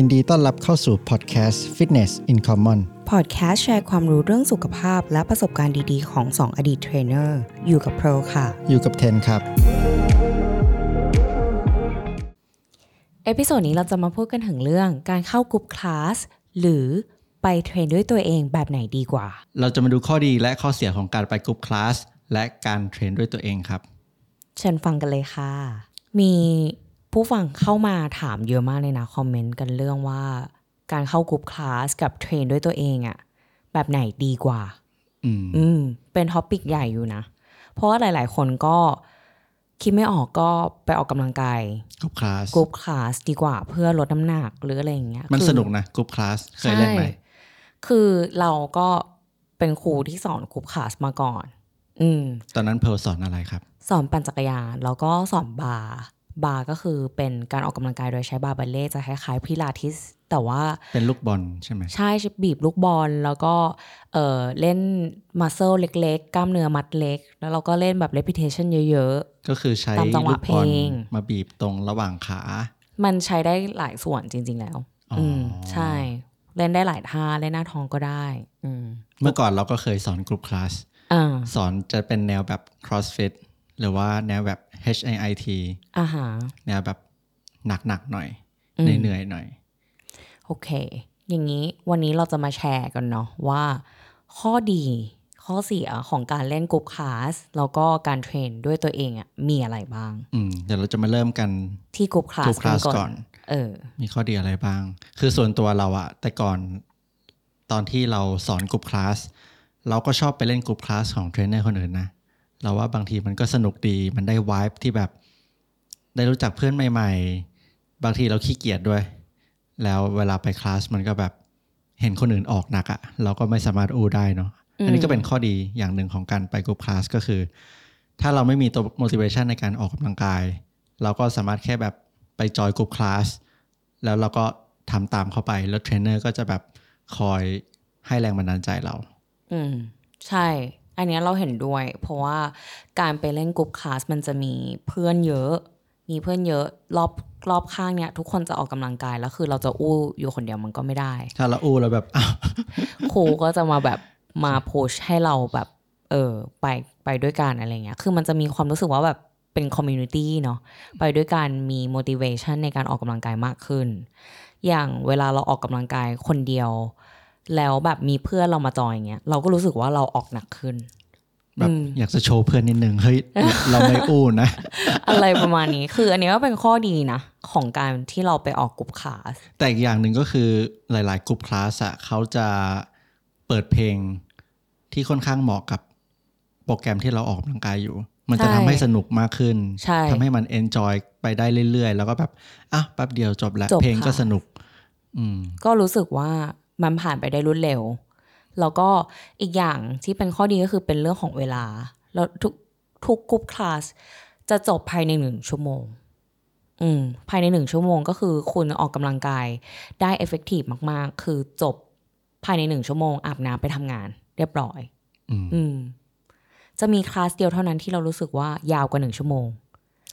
ยินดีต้อนรับเข้าสู่พอดแคสต์ Fitness in Common พอดแคสต์แชร์ความรู้เรื่องสุขภาพและประสบการณ์ดีๆ ของ 2 อดีตเทรนเนอร์ อยู่กับโปรค่ะ อยู่กับเทนครับ episode นี้เราจะมาพูดกันถึงเรื่องการเข้า group class หรือไป train ด้วยตัวเองแบบไหนดีกว่า เราจะมาดูข้อดีและข้อเสียของการไป group class และการ train ด้วยตัวเองครับ เชิญฟังกันเลยค่ะ มี ผู้ฟังเข้ามาถามเยอะมากเลยนะ comment กันเรื่องว่า การเข้า group class กับ train ด้วยตัวเองอะแบบไหนดีกว่า อืมอืมเป็น topic ใหญ่อยู่นะ เพราะว่าหลาย ๆ คนก็คิดไม่ออกก็ไปออกกำลังกาย group class group class ดีกว่าเพื่อลดน้ำหนักหรืออะไรอย่างเงี้ย มันคือสนุกนะ group class เคยเล่นไหมใช่คือเราก็เป็นครูที่สอน group class มาก่อน อืม ตอนนั้นเพร์ลสอนอะไรครับ สอนปั่นจักรยานแล้วก็สอน barre barre ก็คือเป็นการออกกำลังกายโดยใช้ barre ballet จะคล้ายๆพิลาทิส แต่ว่าเป็นลูกบอลใช่ไหมใช่บีบลูกบอลแล้วก็เออเล่น muscle เล็ก ๆ กล้ามเนื้อมัดเล็ก แล้วเราก็เล่นแบบ repetition เยอะก็คือใช้ตามจังหลูวะกบอลเพลงลูกบอลมาบีบตรงระหว่างขาๆมันใช้ได้หลายส่วนจริง ๆ แล้วอ๋ออือืมใช่ เล่นได้หลายท่าเล่นหน้าท้องก็ได้ อืมเมื่อก่อนเราก็เคยสอน group class อ่าสอนจะเป็นแนวแบบ crossfit หรือว่าแนวแบบ HIIT อะไรแนวแบบหนักๆหน่อยอืมเหนื่อยๆหน่อย โอเค อย่างนี้วันนี้เราจะมาแชร์กันเนาะว่า ข้อดีข้อเสียของการเล่น group class แล้วก็การ train ด้วยตัวเองอะ่ะมีอะไรบ้าง อืมเดี๋ยวเราจะมาเริ่มกันที่ group class group class ก่อนเออ มีข้อดีอะไรบ้าง คือส่วนตัวเราอะแต่ก่อนตอนที่เราสอน group class เราก็ชอบไปเล่น group class ของเทรนเนอร์คนอื่นนะ เราว่าบางทีมันก็สนุกดีมันได้วายที่แบบ ได้รู้จักเพื่อนใหม่ ๆ บางทีเราขี้เกียจด้วย แล้วเวลาไปคลาสมันก็แบบเห็นคนอื่นออกหนักอะเราก็ไม่สามารถอู้ได้เนาะอันนี้ก็เป็นข้อดีอย่างหนึ่งของการไป group class ก็คือ ถ้าเราไม่มีตัว motivation ในการออกกำลังกาย เราก็สามารถแค่แบบไป join group class แล้วเราก็ทำตามเข้าไป แล้วเทรนเนอร์ก็จะแบบคอยให้แรงบันดาลใจเรา อืม ใช่ อันเนี้ยเราเห็นด้วย เพราะว่าการไปเล่น group class มันจะมีเพื่อนเยอะ มีเพื่อนเยอะรอบรอบข้างเนี่ย ทุกคนจะออกกำลังกายแล้วคือเราจะอู้อยู่คนเดียวมันก็ไม่ได้ ถ้าเราอู้แล้วแบบอ้าวครูก็จะมาแบบมา push ให้เราแบบ เออไปไปด้วยกันอะไรเงี้ย คือมันจะมีความรู้สึกว่าแบบเป็น community เนาะไปด้วยกันมี motivation ในการออกกำลังกายมากขึ้น อย่างเวลาเราออกกำลังกายคนเดียว แล้วแบบมีเพื่อนเรามาจอยอย่างเงี้ยเราก็รู้สึกว่าเราออกหนักขึ้นแบบอยากจะโชว์เพื่อนนิดนึงเฮ้ยเราไม่อู้นะ อะไรประมาณนี้คืออันนี้ก็เป็นข้อดีนะ ของการที่เราไปออก group class แต่อีกอย่างหนึ่งก็คือหลาย ๆ group class อะเขาจะเปิดเพลงที่ค่อนข้างเหมาะกับโปรแกรมที่เราออกกำลังกายอยู่ มันจะใช่ทำให้สนุกมากขึ้นใช่ทำให้มันเอนจอยไปได้เรื่อย ๆ แล้วก็แบบอะแป๊บเดียวจบแล้วจบเพลงก็ค่ะสนุก อืมก็รู้สึกว่า มันผ่านไปได้รวดเร็ว แล้วก็อีกอย่างที่เป็นข้อดีก็คือเป็นเรื่องของเวลา แล้วทุกทุกกรุ๊ปคลาสจะจบภายในหนึ่งชั่วโมง อืม ภายในหนึ่งชั่วโมงก็คือคุณออกกำลังกายได้ effective มาก ๆ คือจบภายในหนึ่งชั่วโมง อาบน้ำไปทำงาน เรียบร้อย อืมอืมจะมีคลาสเดียวเท่านั้นที่เรารู้สึกว่ายาวกว่าหนึ่งชั่วโมง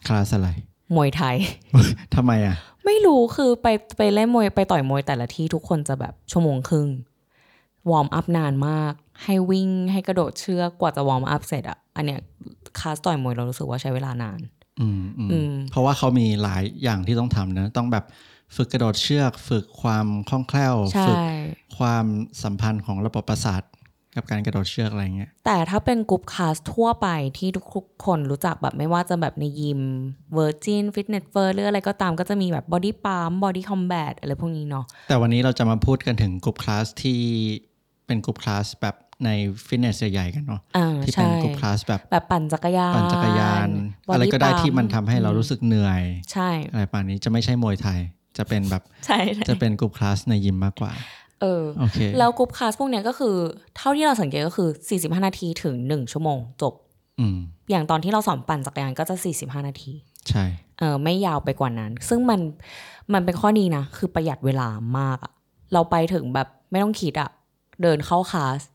คลาสอะไร มวยไทยทำไมอะ ไม่รู้คือไปไปเล่นมวยไปต่อยมวยแต่ละที่ทุกคนจะแบบชั่วโมงครึ่ง warm up นานมาก ให้วิ่งให้กระโดดเชือกกว่าจะ warm up เสร็จอะอันเนี้ยคลาสต่อยมวยเรารู้สึกว่าใช้เวลานานอืมอืมอืมเพราะว่าเขามีหลายอย่างที่ต้องทำนะต้องแบบฝึกกระโดดเชือก ฝึกความคล่องแคล่วใช่ฝึกความสัมพันธ์ของระบบประสาท กับการกระโดดเชือกอะไรเงี้ย แต่ถ้าเป็นกลุ่มคลาสทั่วไปที่ทุกๆคนรู้จักแบบไม่ว่าจะแบบในยิม Virgin Fitness First หรืออะไรก็ตามก็จะมีแบบ Body Pump Body Combat อะไรพวกนี้เนาะแต่วันนี้เราจะมาพูดกันถึงกลุ่มคลาสที่เป็นกลุ่มคลาสแบบในฟิตเนสใหญ่ๆกันเนาะอ่าที่เป็นใช่กลุ่มคลาสแบบแบบปั่นจักรยานปั่นจักรยาน Body อะไรก็ได้ Pump ที่มันทำให้เรารู้สึกเหนื่อย ใช่อะไรป่านนี้จะไม่ใช่มวยไทยจะเป็นแบบใช่ใช่จะเป็นกลุ่มคลาสในยิมมากกว่า เออโอเคแล้วกรุ๊ปคลาสพวกเนี้ยก็คือ เท่าที่เราสังเกตก็คือ 45 นาทีถึง 1 ชั่วโมงจบอืมอย่างตอนที่เราสอนปั่นจักรยานก็จะ 45 นาที ใช่เออไม่ยาวไปกว่านั้น ซึ่งมันมันเป็นข้อดีนะ คือประหยัดเวลามากอะเราไปถึงแบบไม่ต้องคิดอะเดินเข้าคลาสอืม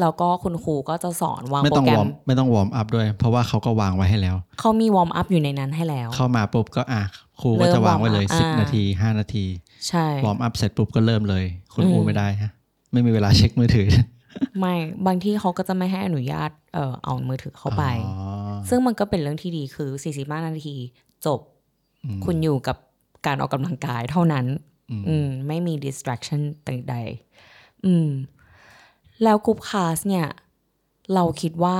แล้วก็คุณครูก็จะสอนวางโปรแกรม ไม่ต้อง warmไม่ต้อง warm up ด้วย เพราะว่าเขาก็วางไว้ให้แล้ว เขามี warm up อยู่ในนั้นให้แล้ว เข้ามาปุ๊บก็อะครูก็จะวางไว้เลยเริ่มสิบ warm up นาทีห้านาที ใช่ warm up เสร็จปุ๊บก็เริ่มเลย คุณอืมครูไม่ได้ฮะไม่มีเวลาเช็คมือถือ ไม่บางที่เขาก็จะไม่ให้อนุญาตเออเอามือถือเข้าไปอ๋อซึ่งมันก็เป็นเรื่องที่ดีคือ45นาทีจบอืมคุณอยู่กับการออกกำลังกายเท่านั้น อืมอืมไม่มี distraction ต่างใดอืม แล้ว group class เนี่ย เราคิดว่า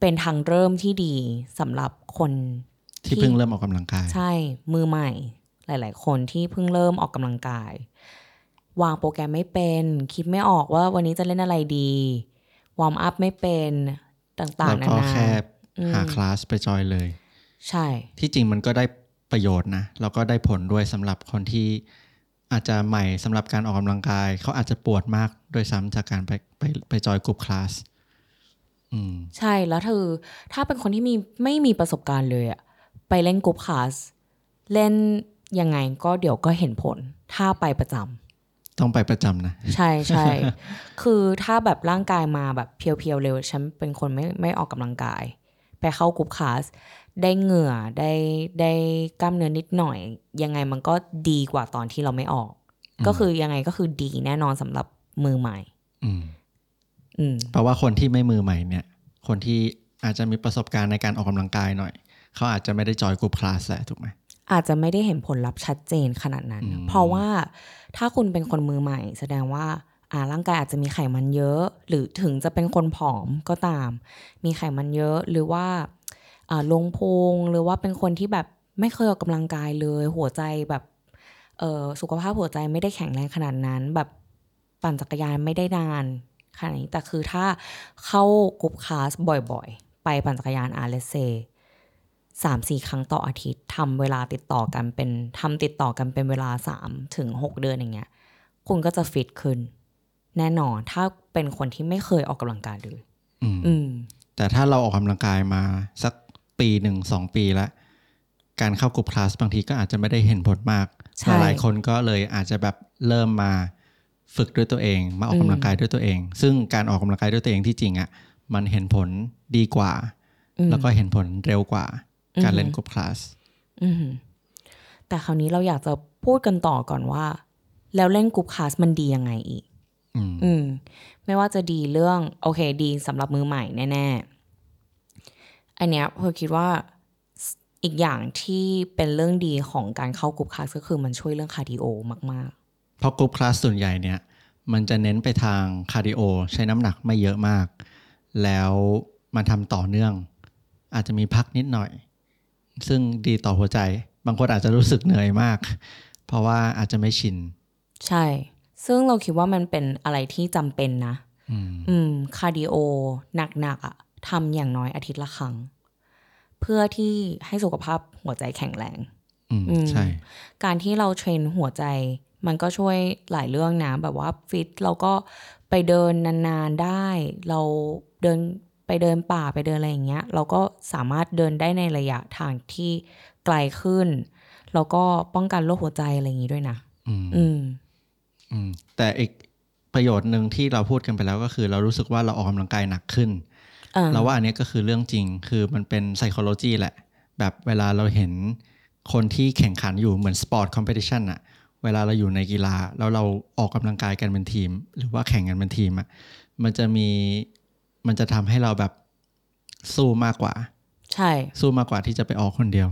เป็นทางเริ่มที่ดีสำหรับคนที่เพิ่งเริ่มออกกำลังกาย ใช่ มือใหม่ หลาย ๆ คนที่เพิ่งเริ่มออกกำลังกาย วางโปรแกรมไม่เป็น คิดไม่ออกว่าวันนี้จะเล่นอะไรดี warm up ไม่เป็นต่างๆนานาแล้วก็แค่หาคลาสไปจอยเลย ใช่ ที่จริงมันก็ได้ประโยชน์นะ แล้วก็ได้ผลด้วยสำหรับคนที่ อาจจะใหม่สำหรับการออกกำลังกาย เขาอาจจะปวดมากด้วยซ้ำจากการไปไปไปจอยกลุ่มคลาสอืมใช่แล้วเธอ ถ้าเป็นคนที่มีไม่มีประสบการณ์เลยอะไปเล่นกรุ๊ปคลาสเล่นยังไงก็เดี๋ยวก็เห็นผล ถ้าไปประจำต้องไปประจำนะ ใช่ใช่คือถ้าแบบร่างกายมาแบบเพียวๆเร็ว ฉันเป็นคนไม่ไม่ออกกำลังกาย ไปเข้ากรุ๊ปคลาส ได้เหงื่อได้ได้กล้ามเนื้อนิดหน่อย ยังไงมันก็ดีกว่าตอนที่เราไม่ออก ก็คือยังไงก็คือดีแน่นอนสำหรับมือใหม่ อืมอืมเพราะว่าคนที่ไม่มือใหม่เนี่ย คนที่อาจจะมีประสบการณ์ในการออกกำลังกายหน่อย เขาอาจจะไม่ได้จอยกลุ่มคลาสแหละถูกไหมอาจจะไม่ได้เห็นผลลัพธ์ชัดเจนขนาดนั้นอืมเพราะว่าถ้าคุณเป็นคนมือใหม่ แสดงว่าอ่าร่างกายอาจจะมีไขมันเยอะ หรือถึงจะเป็นคนผอมก็ตาม มีไขมันเยอะหรือว่าอ่า ลงพุงหรือว่าเป็นคนที่แบบไม่เคยออกกำลังกายเลย หัวใจแบบเออสุขภาพหัวใจไม่ได้แข็งแรงขนาดนั้น แบบปั่นจักรยานไม่ได้นานขนาดนี้แต่คือถ้าเข้ากรุ๊ปคลาสบ่อยๆ ไปปั่นจักรยานอาเลเซสามสี่ครั้งต่ออาทิตย์ทำเวลาติดต่อกันเป็นทำติดต่อกันเป็นเวลาสามถึงหกเดือนอย่างเงี้ย คุณก็จะฟิตขึ้น แน่นอนถ้าเป็นคนที่ไม่เคยออกกำลังกายเลย อืมอืมแต่ถ้าเราออกกำลังกายมาสัก ปีหนึ่งสองปีแล้วการเข้ากลุ่มคลาสบางทีก็อาจจะไม่ได้เห็นผลมากใช่หลายๆคนก็เลยอาจจะแบบเริ่มมาฝึกด้วยตัวเอง มาออกกำลังกายด้วยตัวเอง ซึ่งการออกกำลังกายด้วยตัวเองที่จริงอะ่ะมันเห็นผลดีกว่าอืมแล้วก็เห็นผลเร็วกว่า การอืมเล่น group classอืมแต่คราวนี้เราอยากจะพูดกันต่อก่อนว่า แล้วเล่น group class มันดียังไงอีกอืมอืมไม่ว่าจะดีเรื่อง โอเค ดีสำหรับมือใหม่แน่ ๆ อันเนี้ยเพอคิดว่าอีกอย่างที่เป็นเรื่องดีของการเข้า group class ก็คือมันช่วยเรื่องคาร์ดิโอมากเพราะ group class ส่วนใหญ่เนี่ยมันจะเน้นไปทางคาร์ดิโอใช้น้ำหนักไม่เยอะมาก แล้วมันทำต่อเนื่อง อาจจะมีพักนิดหน่อย ซึ่งดีต่อหัวใจ บางคนอาจจะรู้สึกเหนื่อยมาก เพราะว่าอาจจะไม่ชินๆใช่ ซึ่งเราคิดว่ามันเป็นอะไรที่จำเป็นนะ อืมอืมคาร์ดิโอหนักๆอะ ทำอย่างน้อยอาทิตย์ละครั้ง เพื่อที่ให้สุขภาพหัวใจแข็งแรงอืมอืมใช่ การที่เราเทรนหัวใจ มันก็ช่วยหลายเรื่องนะ แบบว่าฟิตเราก็ไปเดินนานๆได้ เราเดินไปเดินป่าไปเดินอะไรอย่างเงี้ย เราก็สามารถเดินได้ในระยะทางที่ไกลขึ้น แล้วก็ป้องกันโรคหัวใจอะไรอย่างงี้ด้วยนะ อืม อืมอืมแต่อีกประโยชน์หนึ่งที่เราพูดกันไปแล้วก็คือ เรารู้สึกว่าเราออกกำลังกายหนักขึ้นอ่า เราว่าอันเนี้ยก็คือเรื่องจริง คือมันเป็น psychology แหละ แบบเวลาเราเห็นคนที่แข่งขันอยู่เหมือน sport competition อะเวลาเราอยู่ในกีฬาแล้วเราออกกำลังกายกันเป็นทีม หรือว่าแข่งกันเป็นทีมอะมันจะมีมันจะทำให้เราแบบสู้มากกว่า ใช่ สู้มากกว่าที่จะไปออกคนเดียว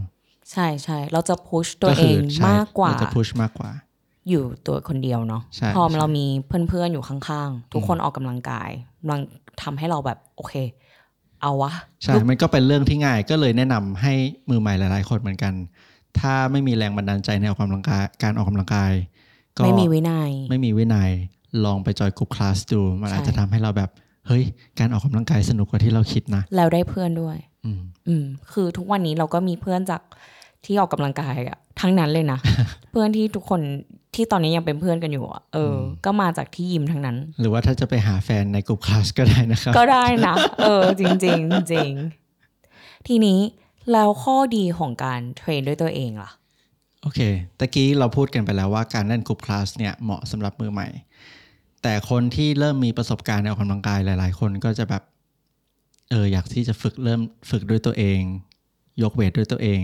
ใช่ใช่เราจะพุชตัวเอคืงใช่มากกว่าเรจะพุชมากกว่า อยู่ตัวคนเดียวเนาะใช่พอใช่เรามีเพื่อนๆอยู่ข้างๆ ทุกคนออกกำลังกายมันทำให้เราแบบโอเค เอาวะ ใช่ มันก็เป็นเรื่องที่ง่าย ก็เลยแนะนำให้มือใหม่หลาย ๆ คนเหมือนกัน ถ้าไม่มีแรงบันดาลใจในออกกำลังกายการออกกำลังกาย ก็ไม่มีวินัย ไม่มีวินัย ลองไปจอยกลุ่มคลาสดู มันใช่อาจจะทำให้เราแบบ เฮ้ย การออกกำลังกายสนุกกว่าที่เราคิดนะ แล้วได้เพื่อนด้วย อืมอืมคือทุกวันนี้เราก็มีเพื่อนจาก ที่ออกกำลังกายอะทั้งนั้นเลยนะ เพื่อนที่ทุกคนที่ตอนนี้ยังเป็นเพื่อนกันอยู่อะเอออ ก็มาจากที่ยิมทั้งนั้น หรือว่าถ้าจะไปหาแฟนในกลุ่มคลาสก็ได้นะครับ ก็ได้นะ เออ จริงจริงๆจริงทีนี้แล้วข้อดีของการเทรนด้วยตัวเองล่ะ โอเคตะกี้เราพูดกันไปแล้วว่าการเล่นกลุ่มคลาสเนี่ยเหมาะสำหรับมือใหม่ แต่คนที่เริ่มมีประสบการณ์ในออกกำลังกายหลาย ๆ คนก็จะแบบเอออยากที่จะฝึกเริ่มฝึกด้วยตัวเอง ยกเวทด้วยตัวเอง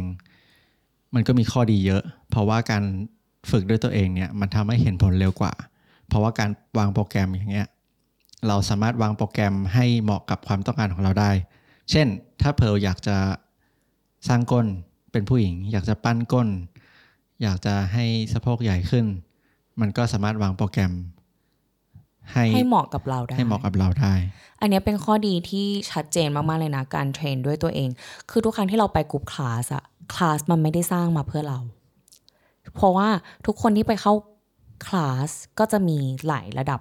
มันก็มีข้อดีเยอะ เพราะว่าการฝึกด้วยตัวเองเนี่ยมันทำให้เห็นผลเร็วกว่า เพราะว่าการวางโปรแกรมอย่างเงี้ยเราสามารถวางโปรแกรมให้เหมาะกับความต้องการของเราได้ เช่น ถ้าเพลอยากจะสร้างก้นเป็นผู้หญิง อยากจะปั้นก้น อยากจะให้สะโพกใหญ่ขึ้น มันก็สามารถวางโปรแกรม ให้ให้เหมาะกับเราได้ให้เหมาะกับเราได้ อันเนี้ยเป็นข้อดีที่ชัดเจนมากๆเลยนะการเทรนด้วยตัวเอง คือทุกครั้งที่เราไปกลุ่มคลาสอะ คลาสมันไม่ได้สร้างมาเพื่อเรา เพราะว่าทุกคนที่ไปเข้าคลาสก็จะมีหลายระดับ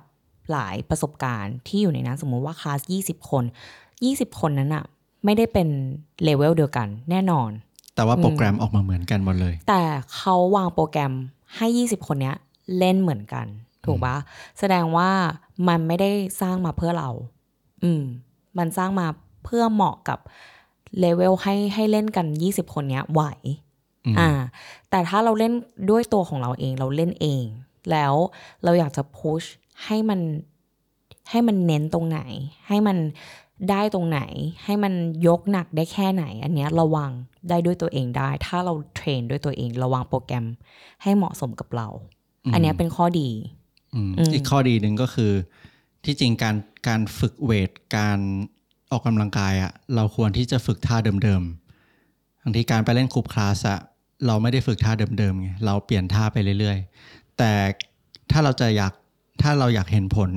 หลายประสบการณ์ที่อยู่ในนั้นสมมุติว่าคลาส 20 คน 20 คนนั้นอะไม่ได้เป็นเลเวลเดียวกันแน่นอน แต่ว่าโปรแกรมออกมาเหมือนกันหมดเลย แต่เขาวางโปรแกรมให้ 20 คนเนี้ยเล่นเหมือนกัน ถูกปะแสดงว่ามันไม่ได้สร้างมาเพื่อเรา อืม มันสร้างมาเพื่อเหมาะกับ เลเวลให้ให้เล่นกัน 20 คนเนี้ยไหวอืมอ่า แต่ถ้าเราเล่นด้วยตัวของเราเองเราเล่นเอง แล้วเราอยากจะพุชให้มันให้มันเน้นตรงไหน ให้มันได้ตรงไหน ให้มันยกหนักได้แค่ไหน อันเนี้ยระวังได้ด้วยตัวเองได้ ถ้าเราเทรนด้วยตัวเอง ระวังโปรแกรมให้เหมาะสมกับเรา อันเนี้ยเป็นข้อดีอืมอืมอีกข้อดีหนึ่งก็คือ ที่จริงการการฝึกเวทการ ออกกำลังกายอะเราควรที่จะฝึกท่าเดิมๆบางทีการไปเล่นคลูบคลาสอะเราไม่ได้ฝึกท่าเดิมๆไงเราเปลี่ยนท่าไปเรื่อยๆ แต่ถ้าเราจะอยากถ้าเราอยากเห็นผล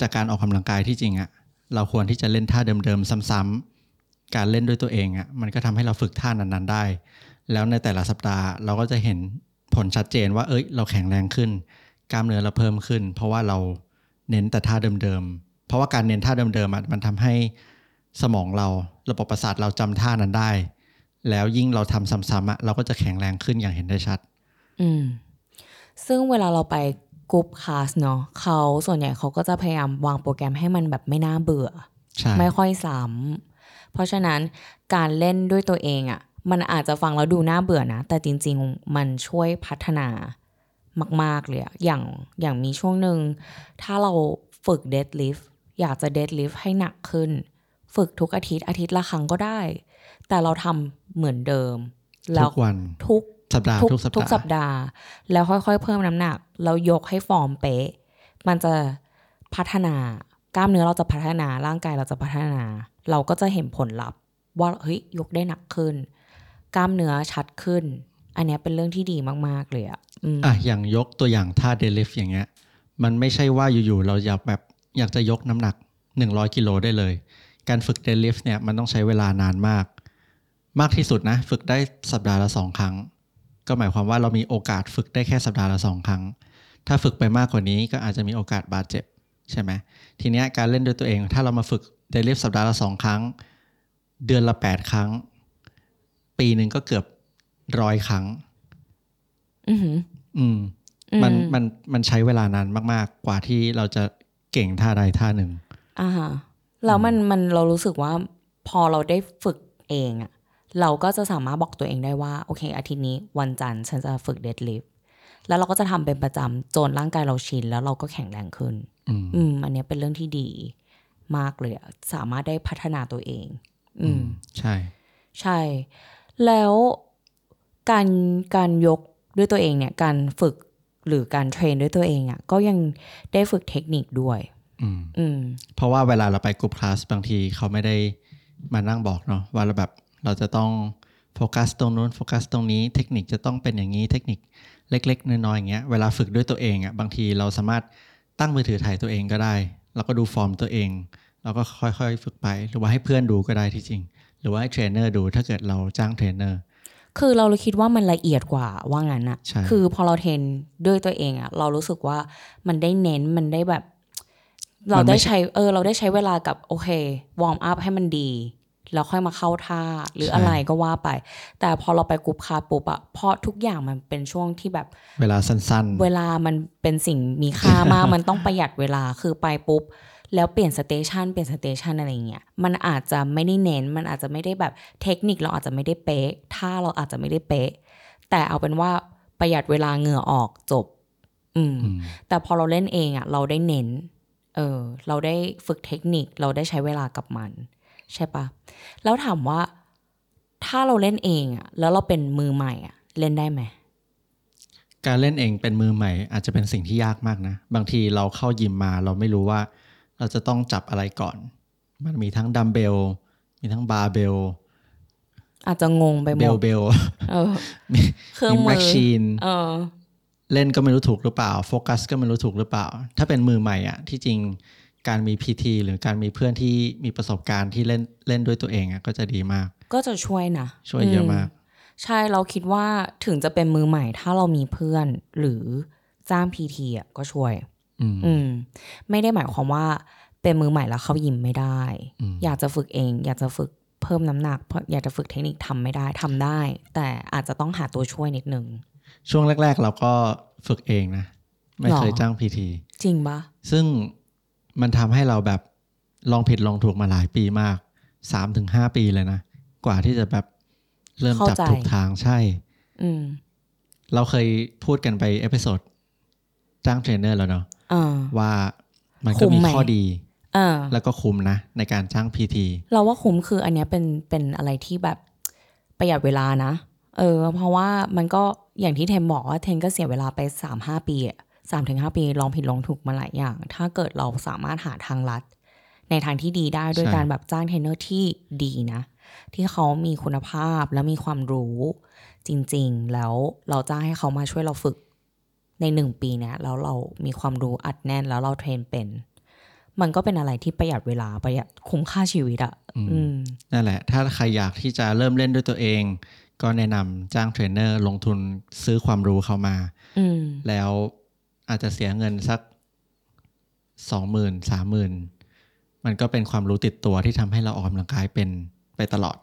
จากการออกกำลังกายที่จริงอะเราควรที่จะเล่นท่าเดิมๆซ้ำๆการเล่นด้วยตัวเองอะมันก็ทำให้เราฝึกท่านั้นๆได้ แล้วในแต่ละสัปดาห์เราก็จะเห็นผลชัดเจนว่า เอ้ย เราแข็งแรงขึ้น กล้ามเนื้อเราเพิ่มขึ้น เพราะว่าเราเน้นแต่ท่าเดิมๆ เพราะว่าการเน้นท่าเดิมๆอะมันทำให้สมองเราระบบประสาทเราจำท่านั้นได้ แล้วยิ่งเราทำซ้ำๆอะเราก็จะแข็งแรงขึ้นอย่างเห็นได้ชัด อืม ซึ่งเวลาเราไปกรุ๊ปคลาสเนาะเขาส่วนใหญ่เขาก็จะพยายามวางโปรแกรมให้มันแบบไม่น่าเบื่อใช่ไม่ค่อยซ้ำเพราะฉะนั้นการเล่นด้วยตัวเองอะ่ะ มันอาจจะฟังแล้วดูน่าเบื่อนะ แต่จริง ๆ มันช่วยพัฒนามาก ๆ เลยอะอย่างอย่างมีช่วงหนึ่ง ถ้าเราฝึกเดดลิฟ อยากจะเดดลิฟให้หนักขึ้น ฝึกทุกอาทิตย์อาทิตย์ละครั้งก็ได้ แต่เราทำเหมือนเดิม แล้ทุวกวันทุกสัปดาห์ทุกทุกสัปทุกดาห์สัปดาห์ แล้วค่อยๆ เพิ่มน้ำหนัก แล้วยกให้ฟอร์มเป๊ะ มันจะพัฒนากล้ามเนื้อเราจะพัฒนาร่างกายเราจะพัฒนา เราก็จะเห็นผลลัพธ์ ว่าเฮ้ยยกได้หนักขึ้น กล้ามเนื้อชัดขึ้น อันเนี้ยเป็นเรื่องที่ดีมากๆเลยอะอืมอะอย่างยกตัวอย่างท่าเดลิฟอย่างเงี้ย มันไม่ใช่ว่าอยู่ๆเราอยากแบบ อยากจะยกน้ำหนัก 100กิโลได้เลย การฝึกเดลิฟเนี่ยมันต้องใช้เวลานานมาก มากที่สุดนะ ฝึกได้สัปดาห์ละสองครั้ง ก็หมายความว่าเรามีโอกาสฝึกได้แค่สัปดาห์ละสองครั้ง ถ้าฝึกไปมากกว่านี้ก็อาจจะมีโอกาสบาดเจ็บใช่ไหมทีเนี้ยการเล่นด้วยตัวเอง ถ้าเรามาฝึกเดลิฟสัปดาห์ละสองครั้ง เดือนละแปดครั้ง ปีหนึ่งก็เกือบร้อยครั้งอือหืออืมอืมมันมันมันใช้เวลานานมาก ๆ กว่าที่เราจะ เก่งท่าใดท่าหนึ่งอ่าฮะแล้วมันมันเรารู้สึกว่าพอเราได้ฝึกเองอะเราก็จะสามารถบอกตัวเองได้ว่า โอเค อาทิตย์นี้วันจันทร์ฉันจะฝึกเดดลิฟแล้วเราก็จะทำเป็นประจำจนร่างกายเราชิน แล้วเราก็แข็งแรงขึ้น อืมอืมอันเนี้ยเป็นเรื่องที่ดีมากเลยอะสามารถได้พัฒนาตัวเอง อืม ใช่ ใช่ แล้วการการยกด้วยตัวเองเนี่ย การฝึก หรือการเทรนด้วยตัวเองอะก็ยังได้ฝึกเทคนิคด้วยอืมอืมเพราะว่าเวลาเราไปกลุ่มคลาสบางทีเขาไม่ได้มานั่งบอกเนาะว่าเราแบบเราจะต้องโฟกัสตรงนู้นโฟกัสตรงนี้เทคนิคจะต้องเป็นอย่างนี้เทคนิคเล็ก ๆ น้อยๆอย่างเงี้ยเวลาฝึกด้วยตัวเองอะ่ะบางทีเราสามารถตั้งมือถือถ่ายตัวเองก็ได้แล้วก็ดูฟอร์มตัวเองแล้วก็ค่อยๆฝึกไป หรือว่าให้เพื่อนดูก็ได้ที่จริง หรือว่าให้เทรนเนอร์ดูถ้าเกิดเราจ้างเทรนเนอร์ คือเราเลยคิดว่ามันละเอียดกว่าว่างั้นอะใช่คือพอเราเทรนด้วยตัวเองอะเรารู้สึกว่ามันได้เน้นมันได้แบบ เราได้ใช้เออ เราได้ใช้เวลากับโอเคwarm up ให้มันดีแล้วค่อยมาเข้าท่าหรืออะไรก็ว่าไป แต่พอเราไป group class ปุ๊บอะเพราะทุกอย่างมันเป็นช่วงที่แบบ เวลาสั้นเวลามันเป็นสิ่งมีค่ามาก มันต้องประหยัดเวลาคือไปปุ๊บ แล้วเปลี่ยน station เปลี่ยน station อะไรเงี้ยมันอาจจะไม่ได้เน้น มันอาจจะไม่ได้แบบเทคนิคเราอาจจะไม่ได้เป๊ะท่าเราอาจจะไม่ได้เป๊ะ แต่เอาเป็นว่าประหยัดเวลาเหงื่อออกจบ อืมอืมแต่พอเราเล่นเองอะเราได้เน้น เออ เราได้ฝึกเทคนิคเราได้ใช้เวลากับมัน ใช่ปะแล้วถามว่า ถ้าเราเล่นเองอะแล้วเราเป็นมือใหม่อะเล่นได้ไหมการเล่นเองเป็นมือใหม่ อาจจะเป็นสิ่งที่ยากมากนะ บางทีเราเข้ายิมมา เราไม่รู้ว่า เราจะต้องจับอะไรก่อน มันมีทั้งดัมเบล มีทั้งบาร์เบล อาจจะงงไปหมลดเลยเออมีเครื่องมือมี machine เออเล่นก็ไม่รู้ถูกหรือเปล่า โฟกัสก็ไม่รู้ถูกหรือเปล่า ถ้าเป็นมือใหม่อะ ที่จริงการมีพีทีหรือการมีเพื่อนที่มีประสบการณ์ที่เล่นเล่นด้วยตัวเองอะก็จะดีมาก ก็จะช่วยนะ ช่วยเยอะมาก ใช่เราคิดว่าถึงจะเป็นมือใหม่ ถ้าเรามีเพื่อนหรือจ้างพีทีอะก็ช่วย อืมอืม ไม่ได้หมายความว่าเป็นมือใหม่แล้วเข้ายิมไม่ได้อืมอยากจะฝึกเอง อยากจะฝึกเพิ่มน้ำหนักเพราะอยากจะฝึกเทคนิคทำไม่ได้ทำได้ แต่อาจจะต้องหาตัวช่วยนิดนึง ช่วงแรก ๆ เราก็ฝึกเองนะ ไม่เคยหรอจ้าง PT จริงปะซึ่งมันทำให้เราแบบลองผิดลองถูกมาหลายปีมากสามถึงห้าปีเลยนะ กว่าที่จะแบบเริ่มจับถูกทางใช่ อืมเราเคยพูดกันไป episode จ้างเทรนเนอร์แล้วเนาะอ่า ว่ามันคุ้ก็มมีข้อดีอ่าแล้วก็คุ้มนะ ในการจ้าง PTเราว่าคุ้มคืออันเนี้ยเป็นเป็นอะไรที่แบบประหยัดเวลานะ เออ เพราะว่ามันก็อย่างที่เทมบอกว่าเทมก็เสียเวลาไปสามห้าปีอะสามถึงห้าปีลองผิดลองถูกมาหลายอย่าง ถ้าเกิดเราสามารถหาทางลัด ในทางที่ดีได้ด้วยการแบบจ้างเทรนเนอร์ที่ดีนะ ที่เขามีคุณภาพและมีความรู้จริง ๆ แล้วเราจ้างให้เขามาช่วยเราฝึก ในหนึ่งปีเนี้ยแล้วเรามีความรู้อัดแน่นแล้วเราเทรนเป็น มันก็เป็นอะไรที่ประหยัดเวลาประหยัดคุ้มค่าชีวิตอะอืมนั่นแหละ ถ้าใครอยากที่จะเริ่มเล่นด้วยตัวเอง ก็แนะนำจ้างเทรนเนอร์ลงทุนซื้อความรู้เขามาอืมแล้วอาจจะเสียเงินสักสองหมื่นสามหมื่นมันก็เป็นความรู้ติดตัวที่ทำให้เราออกกำลังกายเป็นไปตลอด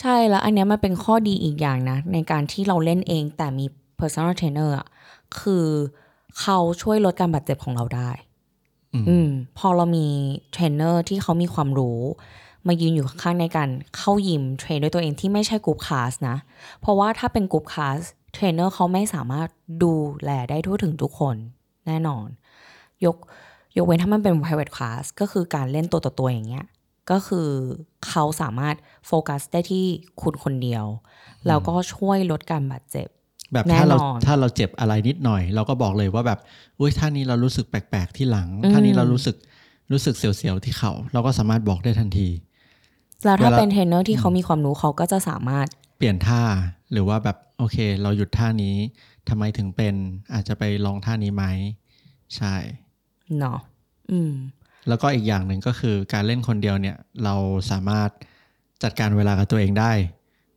ใช่แล้วอันเนี้ยมันเป็นข้อดีอีกอย่างนะ ในการที่เราเล่นเองแต่มี personal trainer อะคือเขาช่วยลดการบาดเจ็บของเราได้อืมอืม พอเรามีเทรนเนอร์ที่เขามีความรู้ มายืนอยู่ข้างๆในการเข้ายิม train ด้วยตัวเองที่ไม่ใช่ group class นะ เพราะว่าถ้าเป็น group class เทรนเนอร์เขาไม่สามารถดูแลได้ทั่วถึงทุกคนแน่นอน ยกยกเว้นถ้ามันเป็น private class ก็คือการเล่นตัวต่อตัวอย่างเงี้ย ก็คือเขาสามารถโฟกัสได้ที่คุณคนเดียว แล้วก็ช่วยลดการบาดเจ็บ แบบถ้าเราแน่นอนถ้าเราเจ็บอะไรนิดหน่อย เราก็บอกเลยว่าแบบอุ้ยท่านี้เรารู้สึกแปลกๆที่หลังอืมท่านี้เรารู้สึกรู้สึกเสียวๆที่เข่าเราก็สามารถบอกได้ทันทีแล้วถ้าเวลาเป็นเทรนเนอร์ที่เขามีความรู้เขาก็จะสามารถเปลี่ยนท่าหรือว่าแบบโอเค เราหยุดท่านี้ทำไมถึงเป็นอาจจะไปลองท่านี้ไหมใช่เนาะอืม แล้วก็อีกอย่างหนึ่งก็คือการเล่นคนเดียวเนี่ย เราสามารถจัดการเวลากับตัวเองได้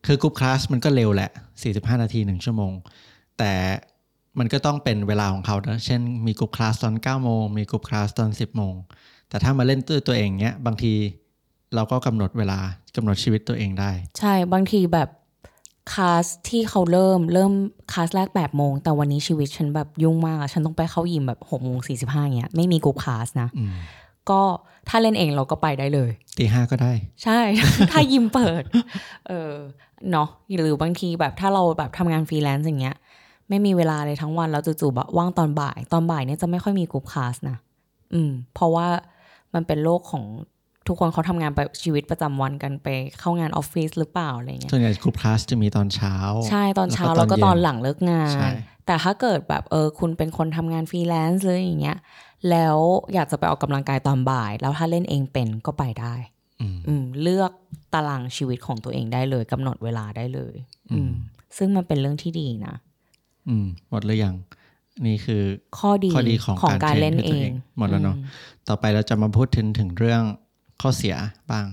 คือ group class มันก็เร็วแหละ 45 นาที 1 ชั่วโมง แต่มันก็ต้องเป็นเวลาของเขานะเช่นมี group class ตอน 9 โมง มี group class ตอน 10 โมง แต่ถ้ามาเล่นด้วยตัวเองเนี้ย บางทีเราก็กำหนดเวลากำหนดชีวิตตัวเองได้ ใช่บางทีแบบคลาสที่เขาเริ่มเริ่มคลาสแรกแปดโมง แต่วันนี้ชีวิตฉันแบบยุ่งมากอะฉันต้องไปเข้ายิมแบบหกโมงสี่สิบห้าเงี้ยไม่มี group class นะอืมก็ถ้าเล่นเองเราก็ไปได้เลยตีห้าก็ได้ ใช่ ถ้ายิมเปิด เออ เนาะหรือบางทีแบบถ้าเราแบบทำงานฟรีแลนซ์อย่างเงี้ย ไม่มีเวลาเลยทั้งวันแล้วจู่ๆแบบว่างตอนบ่าย ตอนบ่ายเนี่ยจะไม่ค่อยมี group class นะอืม เพราะว่ามันเป็นโลกของทุกคนเขาทำงานไปชีวิตประจำวันกันไปเข้างานออฟฟิศหรือเปล่าอะไรเงี้ยส่วนใหญ่ group class จะมีตอนเช้า ใช่ตอนเช้าแล้แล้ววก็ก็ตตออนนเย็นหลังเลิกงาใช่นแต่ถ้าเกิดแบบเออคุณเป็นคนทำงานฟรีแลนซ์เลยอย่างเงี้ยแล้วอยากจะไปออกกำลังกายตอนบ่าย แล้วถ้าเล่นเองเป็นก็ไปได้อืมอืม เลือกตารางชีวิตของตัวเองได้เลยกำหนดเวลาได้เลยอืมซึ่งมันเป็นเรื่องที่ดีนะอืมหมดหรือยัง นี่คือข้อดีข้อดีของของการการเล่นเทรนด้วยเอตัวเองงหมดแล้วเนอะต่อไปเราจะมาพูดถึงถึงเรื่องข้อเสียบ้าง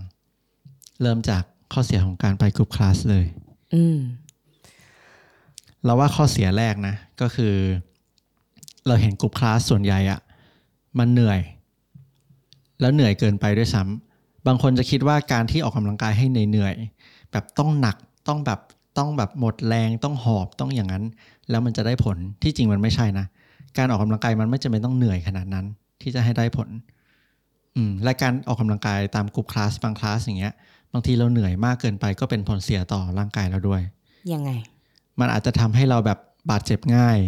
เริ่มจากข้อเสียของการไปกรุ๊ปคลาสเลย อืมเราว่าข้อเสียแรกนะ ก็คือ เราเห็นกรุ๊ปคลาสส่วนใหญ่อะมันเหนื่อย แล้วเหนื่อยเกินไปด้วยซ้ำ บางคนจะคิดว่าการที่ออกกำลังกายให้เหนื่อยๆแบบต้องหนักต้องแบบต้องแบบหมดแรงต้องหอบต้องอย่างนั้น แล้วมันจะได้ผลที่จริงมันไม่ใช่นะ การออกกำลังกายมันไม่จำเป็นต้องเหนื่อยขนาดนั้น ที่จะให้ได้ผลอืมและการออกกำลังกายตามกลุ่มคลาสบางคลาสอย่างเงี้ย บางทีเราเหนื่อยมากเกินไปก็เป็นผลเสียต่อร่างกายเราด้วย ยังไง มันอาจจะทำให้เราแบบบาดเจ็บง่าย